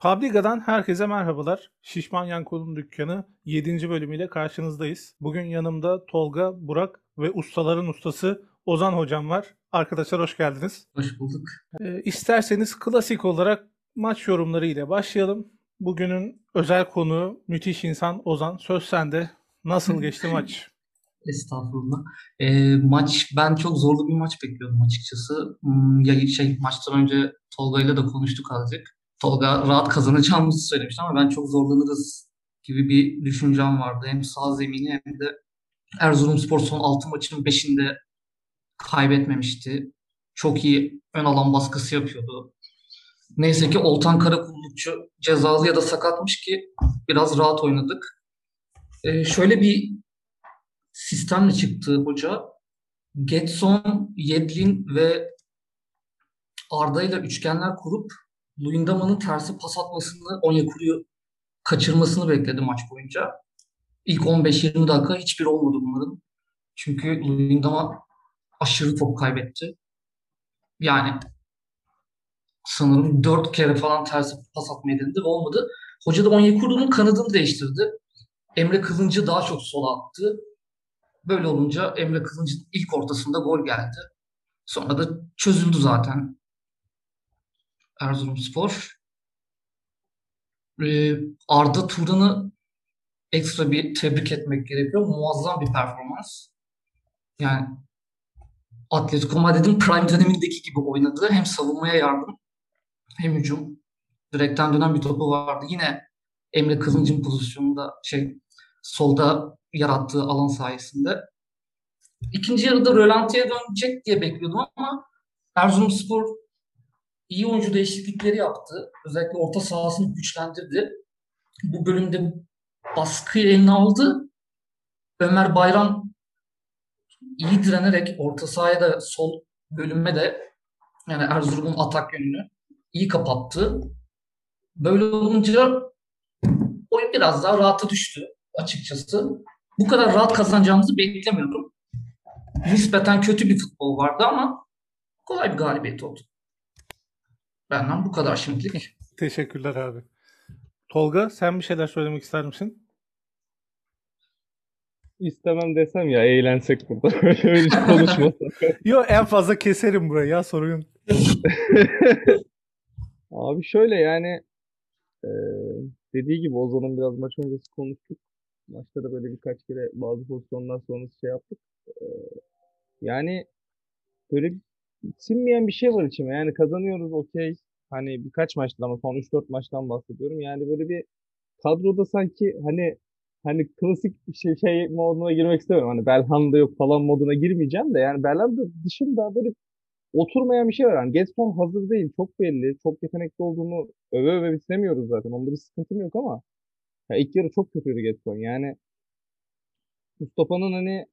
Publica'dan herkese merhabalar. Şişman Yankol'un dükkanı 7. bölümüyle karşınızdayız. Bugün yanımda Tolga, Burak ve ustaların ustası Ozan hocam var. Arkadaşlar hoş geldiniz. Hoş bulduk. Ee, isterseniz klasik olarak maç yorumları ile başlayalım. Bugünün özel konuğu müthiş insan Ozan. Söz sende. Nasıl geçti maç? Estağfurullah. Ee, maç ben çok zorlu bir maç bekliyordum açıkçası. Hmm, ya şey maçtan önce Tolga ile de konuştuk azıcık. Tolga rahat kazanacağımızı söylemişti ama ben çok zorlanırız gibi bir düşüncem vardı. Hem sağ zemini hem de Erzurumspor son 6 maçın 5'inde kaybetmemişti. Çok iyi ön alan baskısı yapıyordu. Neyse ki Oltan Karakullukçu cezalı ya da sakatmış ki biraz rahat oynadık. Ee, şöyle bir sistemle çıktı hoca. Getson, Yedlin ve Arda ile üçgenler kurup Luyendama'nın tersi pas atmasını, Onyekuru'yu kaçırmasını bekledi maç boyunca. İlk 15-20 dakika hiçbir olmadı bunların. Çünkü Luyendama aşırı top kaybetti. Yani sanırım 4 kere falan tersi pas atmayı denedi ve olmadı. Hoca da Onyekuru'nun kanadını değiştirdi. Emre Kılıncı daha çok sola attı. Böyle olunca Emre Kılıncı'nın ilk ortasında gol geldi. Sonra da çözüldü zaten Erzurumspor. Arda Turan'ı ekstra bir tebrik etmek gerekiyor. Muazzam bir performans. Yani Atletico Madrid'in prime dönemindeki gibi oynadı. Hem savunmaya yardım hem hücum. Direkten dönen bir topu vardı. Yine Emre Kılıncı'nın pozisyonunda şey solda yarattığı alan sayesinde. İkinci yarıda rölantiye dönecek diye bekliyordum ama Erzurumspor iyi oyuncu değişiklikleri yaptı. Özellikle orta sahasını güçlendirdi. Bu bölümde baskıyı eline aldı. Ömer Bayram iyi direnerek orta sahaya da sol bölüme de yani Erzurum'un atak yönünü iyi kapattı. Böyle olunca oyun biraz daha rahata düştü açıkçası. Bu kadar rahat kazanacağımızı beklemiyordum. Nispeten kötü bir futbol vardı ama kolay bir galibiyet oldu. Benden bu kadar şimdilik. Teşekkürler abi. Tolga sen bir şeyler söylemek ister misin? İstemem desem ya eğlensek burada. Öyle hiç konuşmasak. Yo en fazla keserim burayı ya sorun. Abi şöyle yani e, dediği gibi Ozan'ın biraz maç öncesi konuştuk. Maçta da böyle birkaç kere bazı pozisyonlar sonrası şey yaptık. E, yani böyle sinmeyen bir şey var içime. Yani kazanıyoruz okey. Hani birkaç maçta ama son 3-4 maçtan bahsediyorum. Yani böyle bir kadroda sanki hani hani klasik şey, şey moduna girmek istemiyorum. Hani Belhanda yok falan moduna girmeyeceğim de yani Belhanda dışında böyle oturmayan bir şey var. Yani Getson hazır değil. Çok belli. Çok yetenekli olduğunu öve öve bitiremiyoruz zaten. Onda bir sıkıntım yok ama ya ilk yarı çok kötüydü Getson. Yani Mustafa'nın hani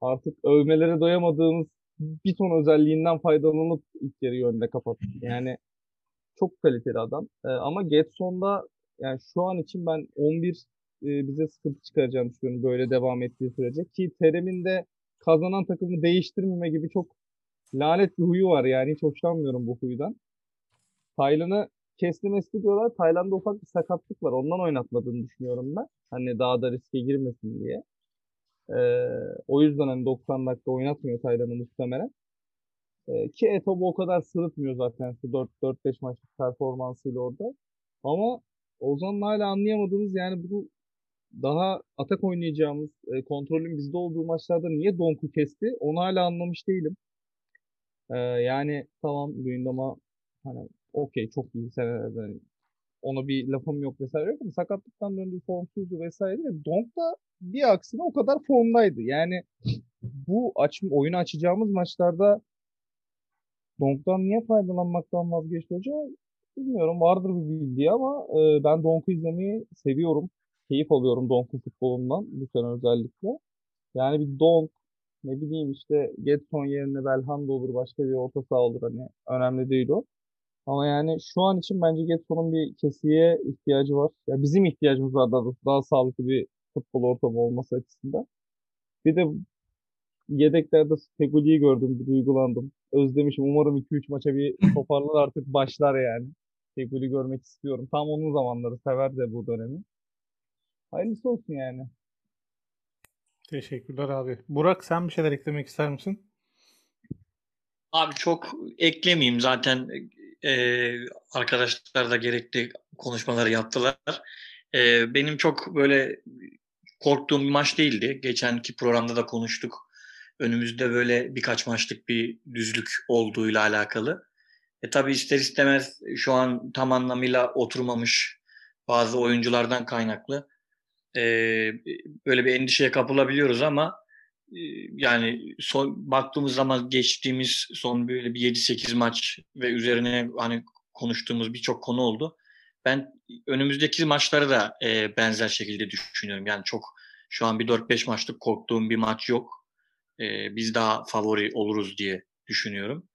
artık övmelere doyamadığımız bir ton özelliğinden faydalanıp ilk yarıyı önde kapattı. Yani çok kaliteli adam. Ee, ama Getson'da yani şu an için ben 11 e, bize sıkıntı çıkaracağını düşünüyorum böyle devam ettiği sürece. Ki Terem'in de kazanan takımı değiştirmeme gibi çok lanet bir huyu var yani hiç hoşlanmıyorum bu huydan. Taylan'ı kesti mesli diyorlar. Tayland'da ufak bir sakatlık var. Ondan oynatmadığını düşünüyorum ben. Hani daha da riske girmesin diye. Ee, o yüzden hani 90 dakika oynatmıyor Taylan'ı muhtemelen. Ee, ki Etobo o kadar sırıtmıyor zaten şu 4-5 maçlık performansıyla orada. Ama Ozan'la hala anlayamadığımız yani bu daha atak oynayacağımız, e, kontrolün bizde olduğu maçlarda niye Donk'u kesti onu hala anlamış değilim. Ee, yani tamam Luyendama hani okey çok iyi senelerde hani ona bir lafım yok vesaire yok ama sakatlıktan döndü formsuzdu vesaire ve Donk da bir aksine o kadar formdaydı. Yani bu aç, oyunu açacağımız maçlarda Donk'tan niye faydalanmaktan vazgeçti hoca? Bilmiyorum vardır bir bildiği ama e, ben Donk'u izlemeyi seviyorum. Keyif alıyorum Donk'un futbolundan bu sene özellikle. Yani bir Donk ne bileyim işte Getson yerine Belhanda olur başka bir orta saha olur hani önemli değil o. Ama yani şu an için bence Getson'un bir kesiye ihtiyacı var. Ya bizim ihtiyacımız var daha, daha sağlıklı bir futbol ortamı olması açısından. Bir de yedeklerde Fegoli'yi gördüm, bir duygulandım. Özlemişim. Umarım 2-3 maça bir toparlar artık başlar yani. Feguli görmek istiyorum. Tam onun zamanları sever de bu dönemi. Hayırlısı olsun yani. Teşekkürler abi. Burak sen bir şeyler eklemek ister misin? Abi çok eklemeyeyim zaten e, arkadaşlar da gerekli konuşmaları yaptılar. E, benim çok böyle korktuğum bir maç değildi. Geçenki programda da konuştuk. Önümüzde böyle birkaç maçlık bir düzlük olduğuyla alakalı. E tabii ister istemez şu an tam anlamıyla oturmamış bazı oyunculardan kaynaklı. E, böyle bir endişeye kapılabiliyoruz ama yani son, baktığımız zaman geçtiğimiz son böyle bir 7-8 maç ve üzerine hani konuştuğumuz birçok konu oldu. Ben önümüzdeki maçları da e, benzer şekilde düşünüyorum. Yani çok şu an bir 4-5 maçlık korktuğum bir maç yok. E, biz daha favori oluruz diye düşünüyorum.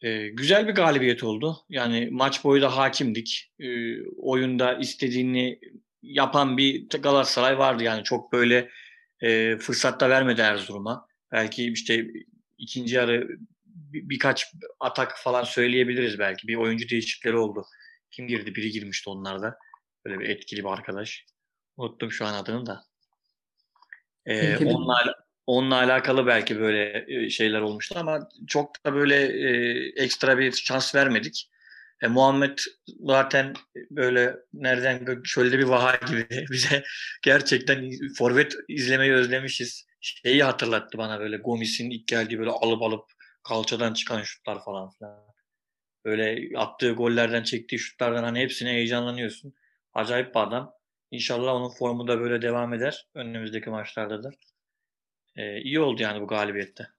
E, güzel bir galibiyet oldu. Yani maç boyu da hakimdik. E, oyunda istediğini yapan bir Galatasaray vardı. Yani çok böyle e, fırsat da vermedi Erzurum'a. Belki işte ikinci yarı bir, birkaç atak falan söyleyebiliriz belki. Bir oyuncu değişiklikleri oldu. Kim girdi? Biri girmişti onlarda. Böyle bir etkili bir arkadaş. Unuttum şu an adını da. E, Tehlikeli. onunla, onunla alakalı belki böyle e, şeyler olmuştu ama çok da böyle e, ekstra bir şans vermedik. E, Muhammed zaten böyle nereden şöyle bir vaha gibi bize gerçekten forvet izlemeyi özlemişiz. Şeyi hatırlattı bana böyle Gomis'in ilk geldiği böyle alıp alıp kalçadan çıkan şutlar falan filan. Böyle attığı gollerden çektiği şutlardan hani hepsine heyecanlanıyorsun. Acayip bir adam. İnşallah onun formu da böyle devam eder önümüzdeki maçlarda da. E, iyi oldu yani bu galibiyette.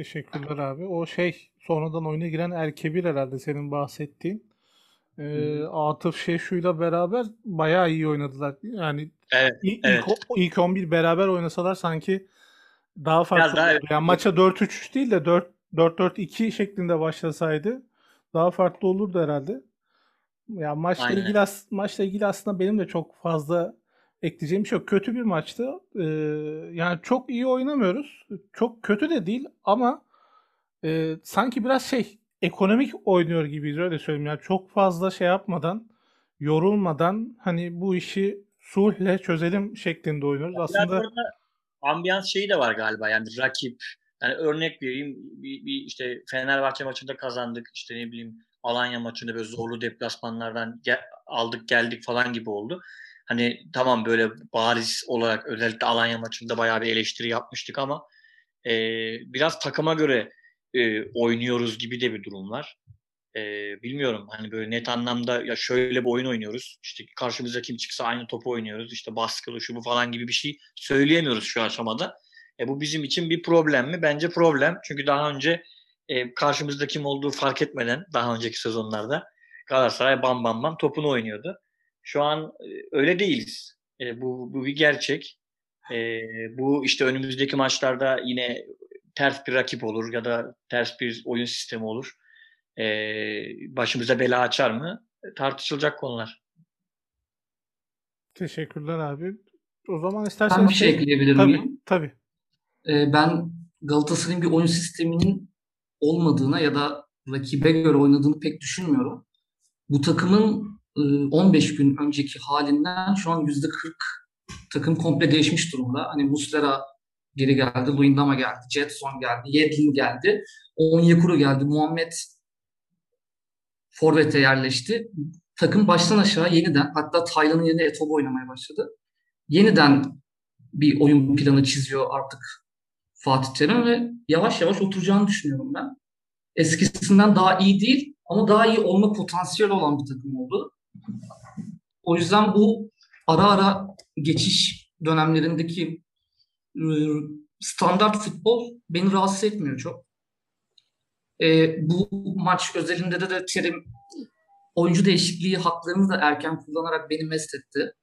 Teşekkürler abi. O şey sonradan oyuna giren Erkebir herhalde senin bahsettiğin. Ee, Hı. Atıf Şeşu'yla beraber bayağı iyi oynadılar. Yani Evet. ilk, evet. ilk, o- ilk 11 beraber oynasalar sanki daha farklı daha- olurdu. Yani maça 4-3 değil de 4 4-4-2 şeklinde başlasaydı daha farklı olurdu herhalde. Ya maçla Aynen. ilgili maçla ilgili aslında benim de çok fazla ekleyeceğim bir şey yok. Kötü bir maçtı. Ee, yani çok iyi oynamıyoruz. Çok kötü de değil ama e, sanki biraz şey ekonomik oynuyor gibiyiz öyle söyleyeyim. Yani çok fazla şey yapmadan, yorulmadan hani bu işi sulhle çözelim şeklinde oynuyoruz. Aslında ambiyans şeyi de var galiba yani rakip. Yani örnek vereyim bir, bir işte Fenerbahçe maçında kazandık işte ne bileyim Alanya maçında böyle zorlu deplasmanlardan gel- aldık geldik falan gibi oldu. Hani tamam böyle bariz olarak özellikle Alanya maçında bayağı bir eleştiri yapmıştık ama e, biraz takıma göre e, oynuyoruz gibi de bir durum var. E, bilmiyorum hani böyle net anlamda ya şöyle bir oyun oynuyoruz. İşte karşımıza kim çıksa aynı topu oynuyoruz. İşte baskılı şu bu falan gibi bir şey söyleyemiyoruz şu aşamada. E, bu bizim için bir problem mi? Bence problem. Çünkü daha önce e, karşımızda kim olduğu fark etmeden daha önceki sezonlarda Galatasaray bam bam bam topunu oynuyordu. Şu an e, öyle değiliz. E, bu, bu bir gerçek. E, bu işte önümüzdeki maçlarda yine ters bir rakip olur ya da ters bir oyun sistemi olur. E, başımıza bela açar mı? Tartışılacak konular. teşekkürler abi. O zaman Ben isterseniz bir şey ekleyebilir tabii miyim? tabii. Ee, ben Galatasaray'ın bir oyun sisteminin olmadığına ya da rakibe göre oynadığını pek düşünmüyorum. Bu takımın 15 gün önceki halinden şu an %40 takım komple değişmiş durumda. Hani Muslera geri geldi, Luyendama geldi, Jetson geldi, Yedlin geldi, Onyekuru geldi, Muhammed Forvet'e yerleşti. Takım baştan aşağı yeniden, hatta Taylan'ın yerine Etobo oynamaya başladı. Yeniden bir oyun planı çiziyor artık Fatih Terim ve yavaş yavaş oturacağını düşünüyorum ben. Eskisinden daha iyi değil ama daha iyi olma potansiyeli olan bir takım oldu. O yüzden bu ara ara geçiş dönemlerindeki e, standart futbol beni rahatsız etmiyor çok. E, bu maç özelinde de, de Terim oyuncu değişikliği haklarını da erken kullanarak beni mest etti.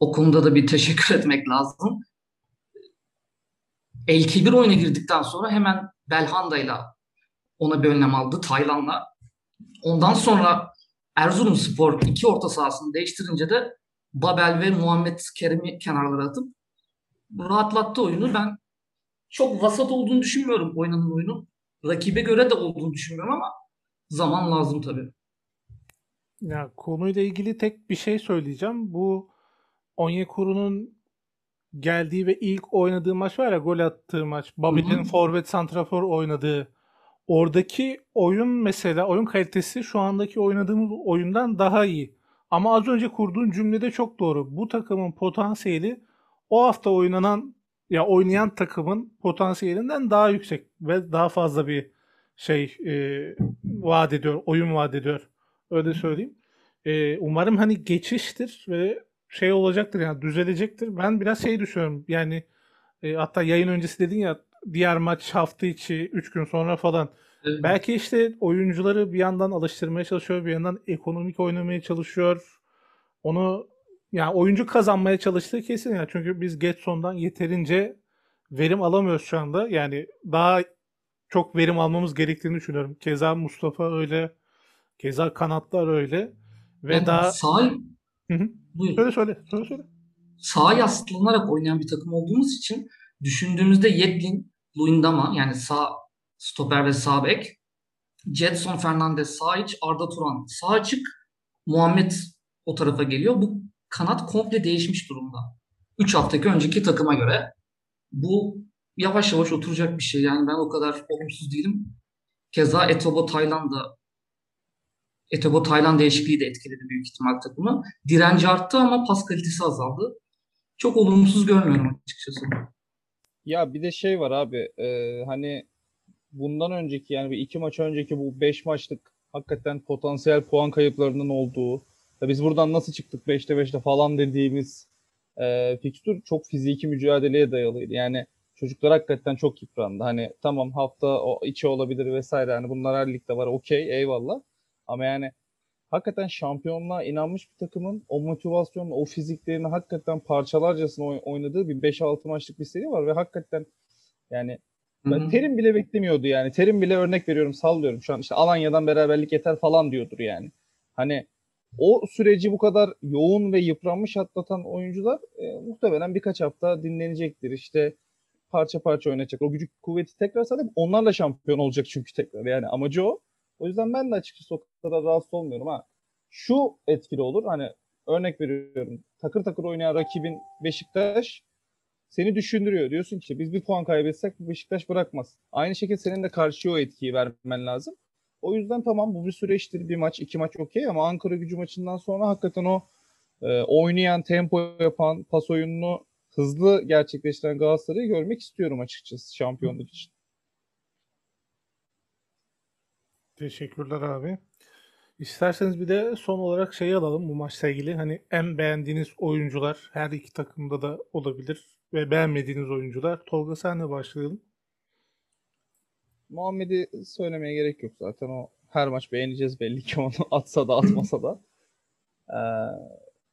O konuda da bir teşekkür etmek lazım. El Kibir oyuna girdikten sonra hemen Belhanda'yla ona bir önlem aldı Taylan'la. Ondan sonra Erzurumspor iki orta sahasını değiştirince de Babel ve Muhammed Kerim'i kenarlara atıp rahatlattı oyunu. Ben çok vasat olduğunu düşünmüyorum oynanan oyunun. Rakibe göre de olduğunu düşünmüyorum ama Zaman lazım tabii. Ya konuyla ilgili tek bir şey söyleyeceğim. Bu Onyekuru'nun geldiği ve ilk oynadığı maç var ya gol attığı maç. Babel'in forvet santrafor oynadığı. Oradaki oyun mesela oyun kalitesi şu andaki oynadığımız oyundan daha iyi. Ama az önce kurduğun cümlede çok doğru. Bu takımın potansiyeli o hafta oynanan ya oynayan takımın potansiyelinden daha yüksek ve daha fazla bir şey e, vaat ediyor, oyun vaat ediyor. Öyle söyleyeyim. E, umarım hani geçiştir ve şey olacaktır yani düzelecektir. Ben biraz şey düşünüyorum. Yani e, hatta yayın öncesi dedin ya diğer maç hafta içi 3 gün sonra falan. Evet. Belki işte oyuncuları bir yandan alıştırmaya çalışıyor, bir yandan ekonomik oynamaya çalışıyor. Onu yani oyuncu kazanmaya çalıştığı kesin ya. Çünkü biz Getson'dan yeterince verim alamıyoruz şu anda. Yani daha çok verim almamız gerektiğini düşünüyorum. Keza Mustafa öyle, keza kanatlar öyle ve Yani daha hı. buyur. söyle söyle, söyle söyle. sağa yaslanarak oynayan bir takım olduğumuz için düşündüğümüzde Yedlin, Luyendama yani sağ stoper ve sağ bek, Jetson Fernandez sağ iç, Arda Turan sağ açık, Muhammed o tarafa geliyor. Bu kanat komple değişmiş durumda. 3 haftaki önceki takıma göre. Bu yavaş yavaş oturacak bir şey. Yani ben o kadar olumsuz değilim. Keza Etobo Tayland'a Etobo Tayland değişikliği de etkiledi büyük ihtimal takımı. Direnci arttı ama pas kalitesi azaldı. Çok olumsuz görmüyorum açıkçası. Ya bir de şey var abi e, hani bundan önceki yani bir iki maç önceki bu 5 maçlık hakikaten potansiyel puan kayıplarının olduğu ya biz buradan nasıl çıktık 5'te 5'te falan dediğimiz e, fikstür çok fiziki mücadeleye dayalıydı. Yani çocuklar hakikaten çok yıprandı. Hani tamam hafta o içi olabilir vesaire hani bunlar her ligde var okey eyvallah ama yani hakikaten şampiyonluğa inanmış bir takımın o motivasyonla, o fiziklerini hakikaten parçalarcasına oy- oynadığı bir 5-6 maçlık bir seri var ve hakikaten yani ben. Terim bile beklemiyordu yani. Terim bile örnek veriyorum, sallıyorum şu an işte Alanya'dan beraberlik yeter falan diyordur yani. Hani o süreci bu kadar yoğun ve yıpranmış atlatan oyuncular e, muhtemelen birkaç hafta dinlenecektir. İşte parça parça oynayacak. O gücü kuvveti tekrar sahip onlarla şampiyon olacak çünkü tekrar yani amacı o. O yüzden ben de açıkçası o kadar rahatsız olmuyorum ha. Şu etkili olur hani örnek veriyorum takır takır oynayan rakibin Beşiktaş seni düşündürüyor. Diyorsun ki biz bir puan kaybetsek Beşiktaş bırakmaz. Aynı şekilde senin de karşıya o etkiyi vermen lazım. O yüzden tamam bu bir süreçtir. Bir maç, iki maç okey ama Ankara gücü maçından sonra hakikaten o e, oynayan, tempo yapan, pas oyununu hızlı gerçekleştiren Galatasaray'ı görmek istiyorum açıkçası şampiyonluk için. Teşekkürler abi. İsterseniz bir de son olarak şeyi alalım bu maçla ilgili. Hani en beğendiğiniz oyuncular her iki takımda da olabilir ve beğenmediğiniz oyuncular. Tolga senle başlayalım. Muhammed'i söylemeye gerek yok zaten o her maç beğeneceğiz belli ki onu atsa da atmasa da. Ee,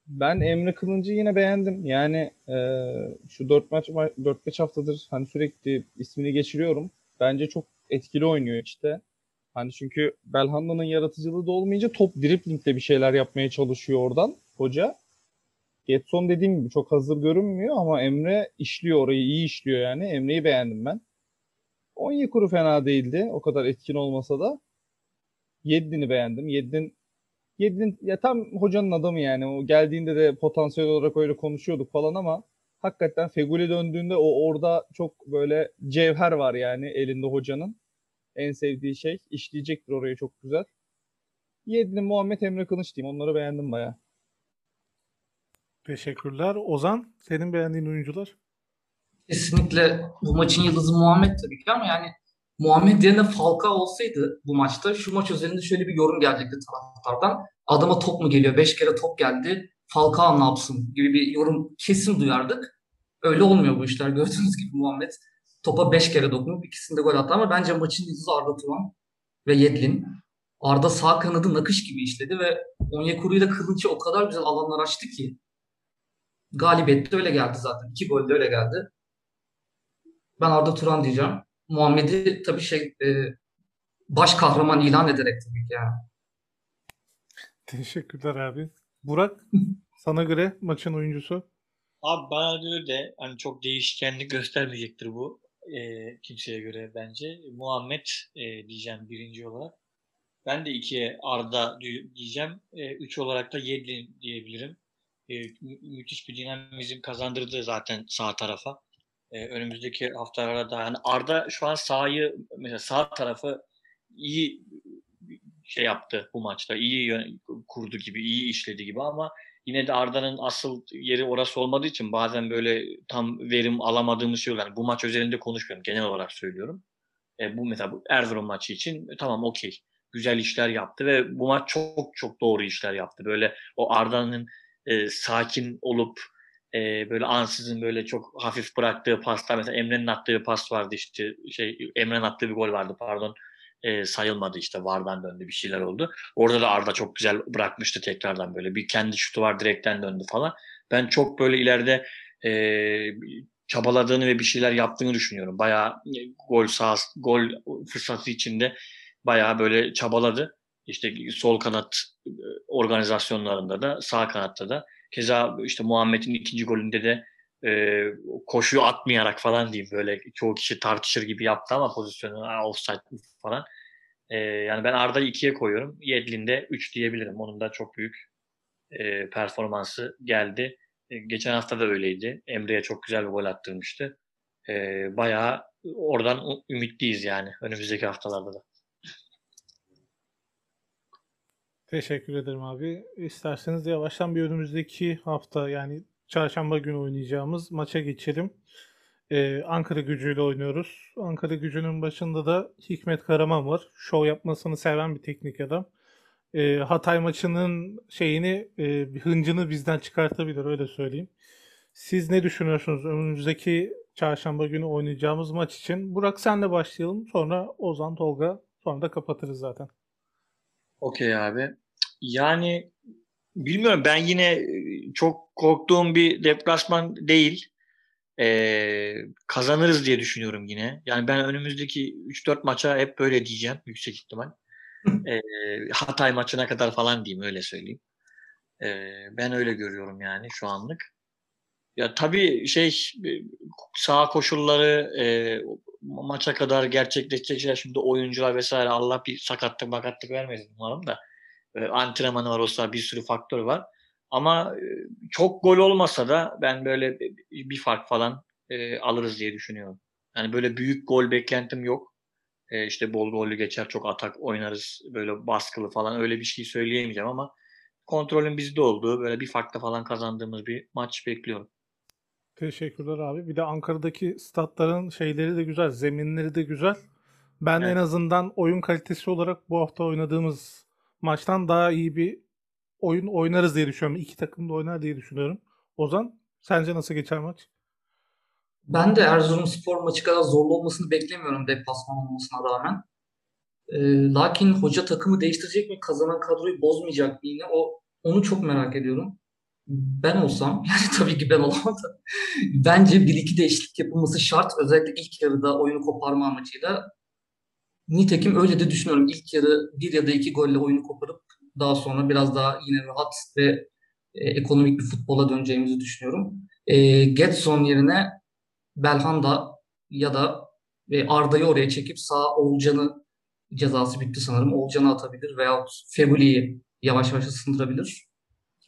ben Emre Kılıncı yine beğendim. Yani e, şu 4 maç 4-5 haftadır hani sürekli ismini geçiriyorum. Bence çok etkili oynuyor işte. Hani çünkü Belhanda'nın yaratıcılığı da olmayınca top driplingle bir şeyler yapmaya çalışıyor oradan hoca. Getson dediğim gibi çok hazır görünmüyor ama Emre işliyor orayı iyi işliyor yani. Emre'yi beğendim ben. Onyekuru fena değildi. O kadar etkin olmasa da. Yedlin'i beğendim. Yedlin Yedlin ya tam hocanın adamı yani. O geldiğinde de potansiyel olarak öyle konuşuyorduk falan ama hakikaten Feguli döndüğünde o orada çok böyle cevher var yani elinde hocanın. En sevdiği şey. işleyecektir orayı çok güzel. Yedlin, Muhammed Emre Kılıç diyeyim. Onları beğendim baya. Teşekkürler. Ozan senin beğendiğin oyuncular? Kesinlikle bu maçın yıldızı Muhammed tabii ki ama yani Muhammed yerine Falcao olsaydı bu maçta şu maç üzerinde şöyle bir yorum gelecekti taraftardan. Adama top mu geliyor? Beş kere top geldi. Falcao ne yapsın gibi bir yorum kesin duyardık. Öyle olmuyor bu işler. Gördüğünüz gibi Muhammed topa beş kere dokunup ikisinde gol attı ama bence maçın yıldızı Arda Turan ve Yedlin. Arda sağ kanadı nakış gibi işledi ve Onyekuru ile Kılıç'ı o kadar güzel alanlar açtı ki galibiyette öyle geldi zaten. İki gol de öyle geldi. Ben Arda Turan diyeceğim. Muhammed'i tabii şey e, baş kahraman ilan ederek tabii ki yani. Teşekkürler abi. Burak sana göre maçın oyuncusu? Abi bana göre de hani çok değişkenlik göstermeyecektir bu e, kimseye göre bence. Muhammed e, diyeceğim birinci olarak. Ben de ikiye Arda di- diyeceğim. E, üç olarak da Yedlin diyebilirim. E, mü- müthiş bir dinamizm kazandırdı zaten sağ tarafa. E, önümüzdeki haftalarda da yani Arda şu an sahayı mesela sağ tarafı iyi şey yaptı bu maçta. İyi yön- kurdu gibi, iyi işledi gibi ama yine de Arda'nın asıl yeri orası olmadığı için bazen böyle tam verim alamadığımız şey. Yani bu maç özelinde konuşmuyorum. Genel olarak söylüyorum. E, bu mesela bu Erzurum maçı için e, tamam okey. Güzel işler yaptı ve bu maç çok çok doğru işler yaptı. Böyle o Arda'nın e, sakin olup e, böyle ansızın böyle çok hafif bıraktığı paslar mesela Emre'nin attığı pas vardı işte şey Emre'nin attığı bir gol vardı pardon e, sayılmadı işte vardan döndü bir şeyler oldu. Orada da Arda çok güzel bırakmıştı tekrardan böyle bir kendi şutu var direkten döndü falan. Ben çok böyle ileride e, çabaladığını ve bir şeyler yaptığını düşünüyorum. Bayağı gol sahası, gol fırsatı içinde bayağı böyle çabaladı. İşte sol kanat organizasyonlarında da sağ kanatta da keza işte Muhammed'in ikinci golünde de e, koşuyu atmayarak falan diyeyim böyle çoğu kişi tartışır gibi yaptı ama pozisyonu "Aa, offside mi?" falan. E, yani ben Arda'yı ikiye koyuyorum. Yedlin de 3 diyebilirim. Onun da çok büyük e, performansı geldi. E, geçen hafta da öyleydi. Emre'ye çok güzel bir gol attırmıştı. E, bayağı oradan ümitliyiz yani önümüzdeki haftalarda da. Teşekkür ederim abi. İsterseniz yavaştan bir önümüzdeki hafta yani çarşamba günü oynayacağımız maça geçelim. Ee, Ankara gücüyle oynuyoruz. Ankara gücünün başında da Hikmet Karaman var. Şov yapmasını seven bir teknik adam. Ee, Hatay maçının şeyini, e, hıncını bizden çıkartabilir öyle söyleyeyim. Siz ne düşünüyorsunuz önümüzdeki çarşamba günü oynayacağımız maç için? Burak senle başlayalım. Sonra Ozan, Tolga. Sonra da kapatırız zaten. Okey abi. Yani bilmiyorum ben yine e, çok korktuğum bir deplasman değil. Ee, kazanırız diye düşünüyorum yine. Yani ben önümüzdeki 3-4 maça hep böyle diyeceğim yüksek ihtimal. Ee, Hatay maçına kadar falan diyeyim öyle söyleyeyim. Ee, ben öyle görüyorum yani şu anlık. Ya tabii şey sağ koşulları e, maça kadar gerçekleşecek şeyler şimdi oyuncular vesaire Allah bir sakatlık makatlık vermesin umarım da e, antrenmanı var olsa bir sürü faktör var. Ama e, çok gol olmasa da ben böyle bir- fark falan e, alırız diye düşünüyorum. Yani böyle büyük gol beklentim yok. E, işte bol gollü geçer çok atak oynarız böyle baskılı falan öyle bir şey söyleyemeyeceğim ama kontrolün bizde olduğu böyle bir farkla falan kazandığımız bir maç bekliyorum. Teşekkürler abi. Bir de Ankara'daki statların şeyleri de güzel, zeminleri de güzel. Ben Evet. en azından oyun kalitesi olarak bu hafta oynadığımız maçtan daha iyi bir oyun oynarız diye düşünüyorum. İki takım da oynar diye düşünüyorum. Ozan, sence nasıl geçer maç? Ben de Erzurumspor maçı kadar zorlu olmasını beklemiyorum deplasman olmasına rağmen. Ee, lakin hoca takımı değiştirecek mi? Kazanan kadroyu bozmayacak mı yine? O, onu çok merak ediyorum. Ben olsam, yani tabii ki ben olamam da bence bir iki değişiklik yapılması şart. Özellikle ilk yarıda oyunu koparma amacıyla. Nitekim öyle de düşünüyorum. İlk yarı bir ya da iki golle oyunu koparıp daha sonra biraz daha yine rahat ve e, ekonomik bir futbola döneceğimizi düşünüyorum. E, Getson yerine Belhanda ya da e, Arda'yı oraya çekip sağ Oğulcan'ı cezası bitti sanırım. Oğulcan'ı atabilir veyahut Feguli'yi yavaş yavaş ısındırabilir.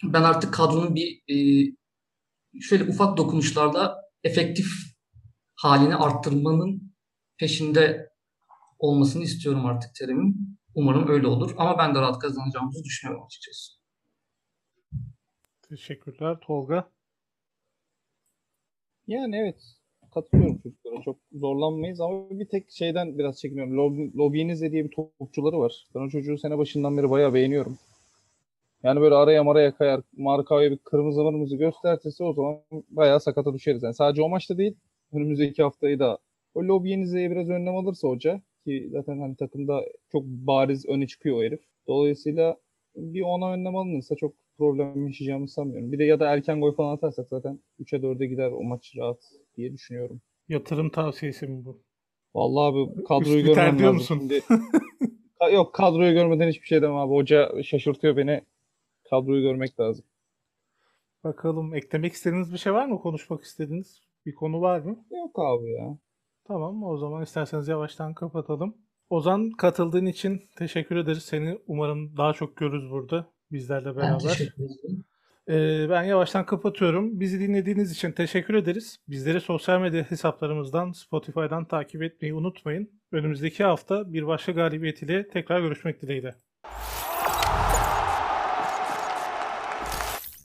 Ben artık kadronun bir e, şöyle ufak dokunuşlarla efektif halini arttırmanın peşinde olmasını istiyorum artık Terim'in. Umarım öyle olur. Ama ben de rahat kazanacağımızı düşünüyorum açıkçası. Teşekkürler. Tolga. Yani evet katılıyorum çocuklara. Çok zorlanmayız ama bir tek şeyden biraz çekiniyorum. Lob Lobbyenize diye bir topçuları var. Ben o çocuğu sene başından beri bayağı beğeniyorum. Yani böyle araya maraya kayar, Marka'ya bir kırmızı mırmızı gösterse o zaman bayağı sakata düşeriz. Yani sadece o maçta değil, önümüzdeki haftayı da o Lobbyenize'ye biraz önlem alırsa hoca ki zaten hani takımda çok bariz öne çıkıyor o herif. Dolayısıyla bir ona önlem alınırsa çok problem yaşayacağımızı sanmıyorum. Bir de ya da erken gol falan atarsak zaten 3'e 4'e gider o maç rahat diye düşünüyorum. Yatırım tavsiyesi mi bu? Vallahi abi kadroyu Üst görmem diyor lazım. musun? Şimdi, yok kadroyu görmeden hiçbir şey demem abi. Hoca şaşırtıyor beni. Kadroyu görmek lazım. Bakalım eklemek istediğiniz bir şey var mı? Konuşmak istediğiniz bir konu var mı? Yok abi ya. Tamam o zaman isterseniz yavaştan kapatalım. Ozan katıldığın için teşekkür ederiz. Seni umarım daha çok görürüz burada bizlerle Ben beraber. teşekkür ederim. Ee, ben yavaştan kapatıyorum. Bizi dinlediğiniz için teşekkür ederiz. Bizleri sosyal medya hesaplarımızdan, Spotify'dan takip etmeyi unutmayın. Önümüzdeki hafta bir başka galibiyet ile tekrar görüşmek dileğiyle.